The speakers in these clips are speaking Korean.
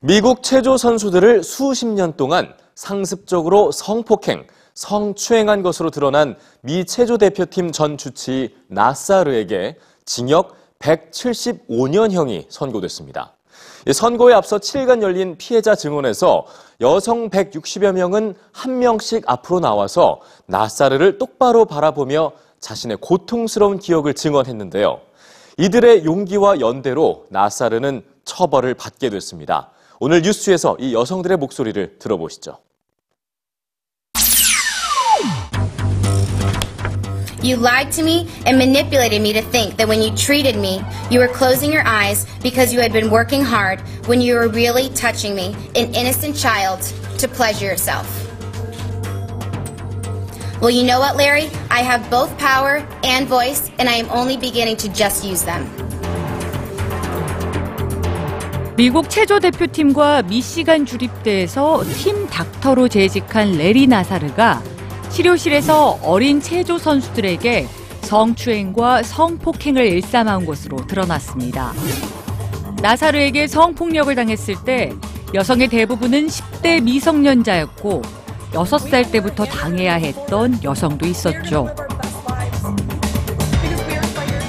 미국 체조 선수들을 수십 년 동안 상습적으로 성폭행, 성추행한 것으로 드러난 미 체조 대표팀 전 주치 나사르에게 징역 175년형이 선고됐습니다. 선고에 앞서 7간 열린 피해자 증언에서 여성 160여 명은 한 명씩 앞으로 나와서 나사르를 똑바로 바라보며 자신의 고통스러운 기억을 증언했는데요. 이들의 용기와 연대로 나사르는 처벌을 받게 됐습니다. 오늘 뉴스에서 이 여성들의 목소리를 들어보시죠. You lied to me and manipulated me to think that when you treated me, you were closing your eyes because you had been working hard when you were really touching me, an innocent child, to pleasure yourself. Well, you know what, Larry? I have both power and voice, and I am only beginning to just use them. 미국 체조 대표팀과 미시간 주립대에서 팀 닥터로 재직한 레리 나사르가 치료실에서 어린 체조 선수들에게 성추행과 성폭행을 일삼아온 것으로 드러났습니다. 나사르에게 성폭력을 당했을 때 여성의 대부분은 10대 미성년자였고 6살 때부터 당해야 했던 여성도 있었죠.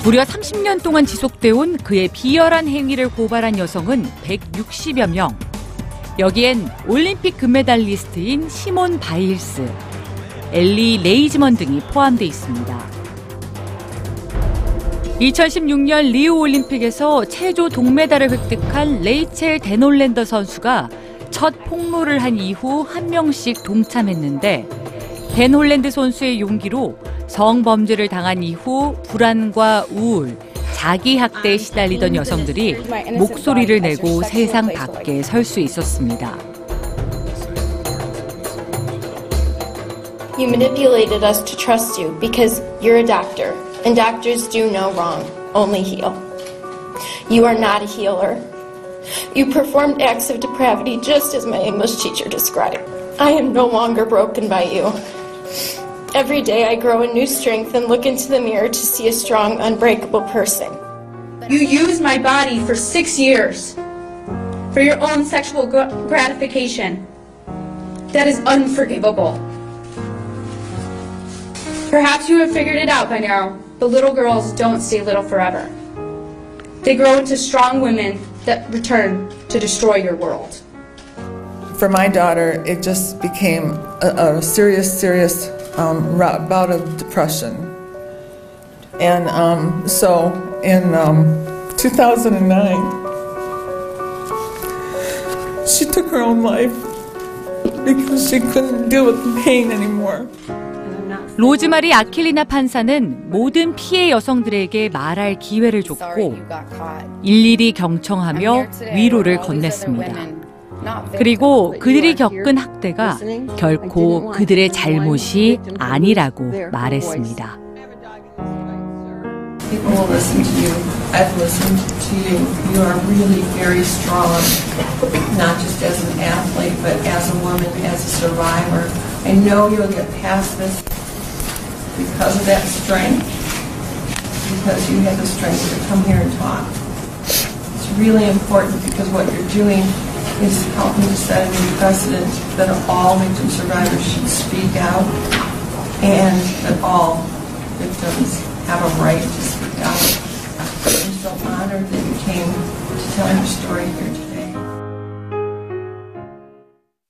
무려 30년 동안 지속돼 온 그의 비열한 행위를 고발한 여성은 160여 명. 여기엔 올림픽 금메달리스트인 시몬 바일스, 엘리 레이즈먼 등이 포함돼 있습니다. 2016년 리우 올림픽에서 체조 동메달을 획득한 레이첼 데놀랜더 선수가 첫 폭로를 한 이후 한 명씩 동참했는데 벤홀랜드 선수의 용기로 성범죄를 당한 이후 불안과 우울, 자기 학대에 시달리던 여성들이 목소리를 내고 세상 밖에 설 수 있었습니다. You manipulated us to trust you because you're a doctor, and doctors do no wrong, only heal. You are not a healer. You performed acts of depravity just as my English teacher described. I am no longer broken by you. Every day I grow in new strength and look into the mirror to see a strong, unbreakable person. You used my body for six years for your own sexual gratification. That is unforgivable. Perhaps you have figured it out by now, but little girls don't stay little forever. They grow into strong women that return to destroy your world. For my daughter, it just became a, a serious, serious um, bout of depression. And um, so in um, 2009, she took her own life because she couldn't deal with the pain anymore. 로즈마리 아킬리나 판사는 모든 피해 여성들에게 말할 기회를 줬고 일일이 경청하며 위로를 건넸습니다. 그리고 그들이 겪은 학대가 결코 그들의 잘못이 아니라고 말했습니다. Is helping to set a new precedent that all victim survivors should speak out and that all victims have a right to speak out. I'm so honored that you came to tell your story here today.